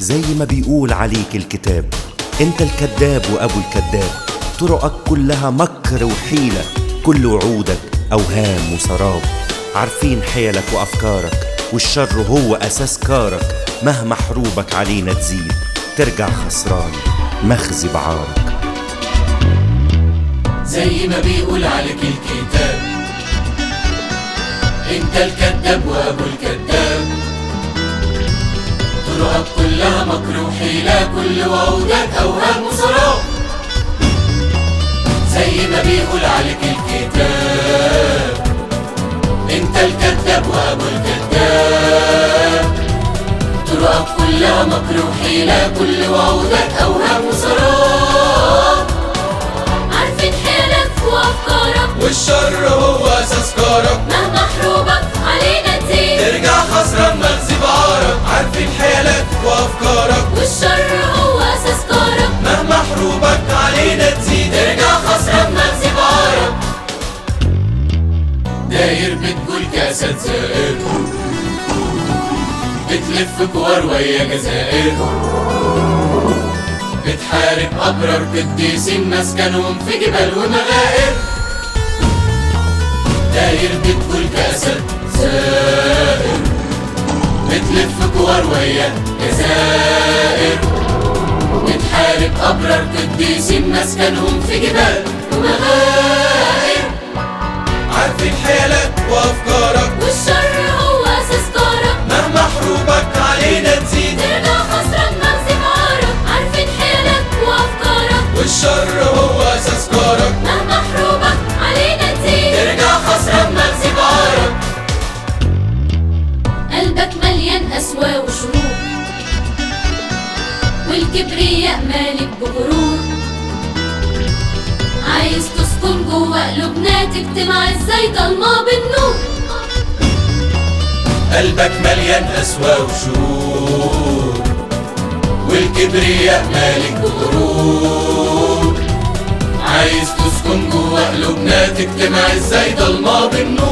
زي ما بيقول عليك الكتاب. انت الكذاب وابو الكذاب. طرقك كلها مكر وحيلة. كل وعودك أوهام وسراب. عارفين حيلك وأفكارك والشر هو أساس كارك. مهما حروبك علينا تزيد ترجع خسران مخزي بعارك. زي ما بيقول عليك الكتاب. انت الكذاب وابو الكذاب. طرقك كلها مكر وحيلة كل وعودك اوهام وسراب زي ما بيقول عليك الكتاب. انت الكذاب وأبو الكذاب. طرقك كلها مكر وحيلة كل وعودك اوهام وسراب عارفين حيلك وافكارك والشر هو بتلف كور ويا جزائر. بتحارب أبرار قديسين مسكنهم في جبال ومغائر داير بتقول كاسات زائر بتلف كور ويا جزائر. بتحارب أبرار قديسين مسكنهم في جبال ومغائر عارفين حيلك وأفكارك مليان قسوة وشرور والكبرياء مالك بغرور. عايز تسكن جوا قلوبنا تجتمع إزاي ضلمة بالنور. قلبك مليان قسوة وشرور والكبرياء مالك بغرور. عايز تسكن جوا قلوبنا تجتمع إزاي ضلمة بالنور.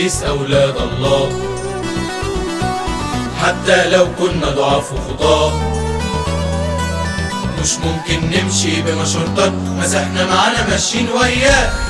ابليس أولاد الله. حتى لو كنا ضعاف وخطاة مش ممكن نمشي بمشورتك مسحنا معانا ماشيين وياك.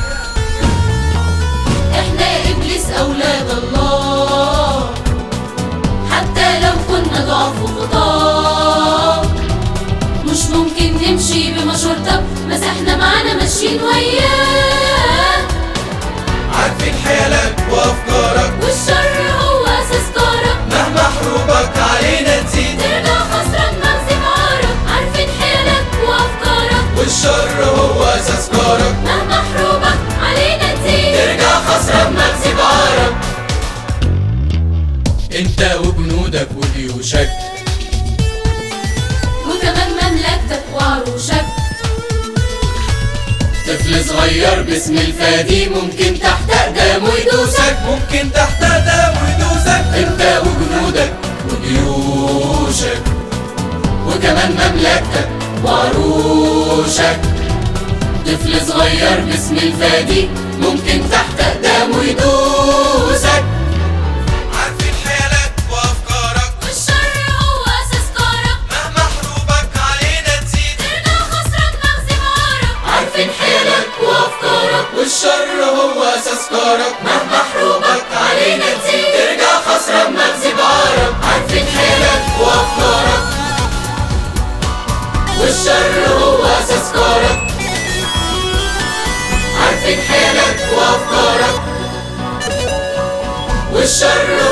هو أساس كارك مهما حروبك علينا تزيد ترجع خسران مغزي بعارك انت وجنودك وجيوشك وكمان مملكتك وعروشك طفل صغير باسم الفادي ممكن تحت اقدامه يدوسك ممكن تحت اقدامه يدوسك انت وجنودك وجيوشك وكمان مملكتك وعروشك طفل صغير باسم الفادي ممكن تحت أقدامه يدوسك. عارفين حيلك وأفكارك. والشر هو أساس كارك. مهما حروبك علينا تزيد. ترجع خسران مغزي بعارك عارفين حيلك وأفكارك. والشر هو أساس كارك. عارفين